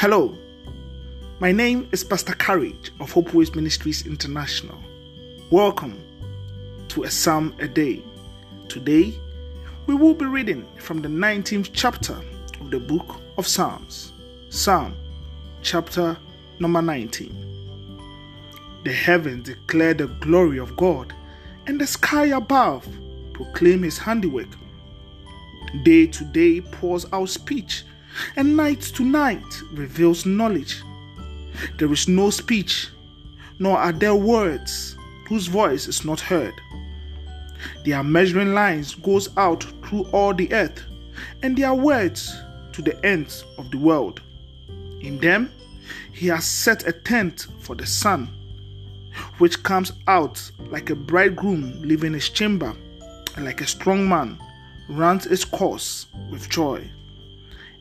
Hello, my name is Pastor Courage of Hope Ways Ministries International. Welcome to a Psalm a Day. Today, we will be reading from the 19th chapter of the book of Psalms, Psalm chapter number 19. The heavens declare the glory of God, and the sky above proclaim his handiwork. Day to day pours out speech, and night to night reveals knowledge. There is no speech, nor are there words whose voice is not heard. Their measuring lines goes out through all the earth, and their words to the ends of the world. In them he has set a tent for the sun, which comes out like a bridegroom leaving his chamber, and like a strong man runs its course with joy.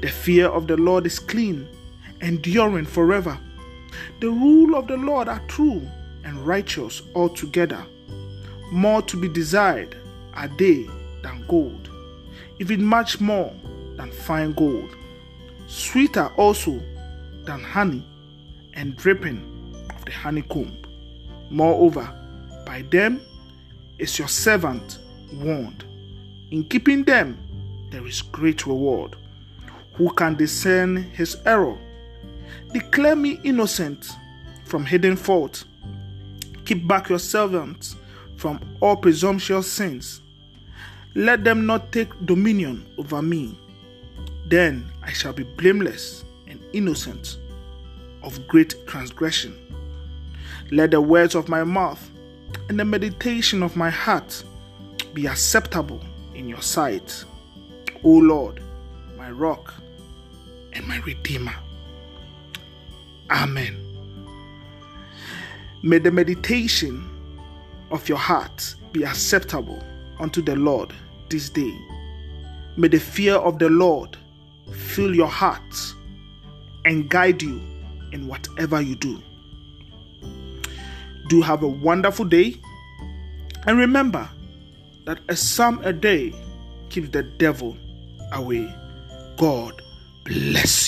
The fear of the Lord is clean, enduring forever. The rule of the Lord are true and righteous altogether. More to be desired are they than gold, even much more than fine gold. Sweeter also than honey and dripping of the honeycomb. Moreover, by them is your servant warned. In keeping them, there is great reward. Who can discern his error? Declare me innocent from hidden fault. Keep back your servants from all presumptuous sins. Let them not take dominion over me. Then I shall be blameless and innocent of great transgression. Let the words of my mouth and the meditation of my heart be acceptable in your sight, O Lord, my rock and my redeemer. Amen. May the meditation of your heart be acceptable unto the Lord this day. May the fear of the Lord fill your heart and guide you in whatever you do. Do have a wonderful day. And remember that a psalm a day keeps the devil away. God bless you.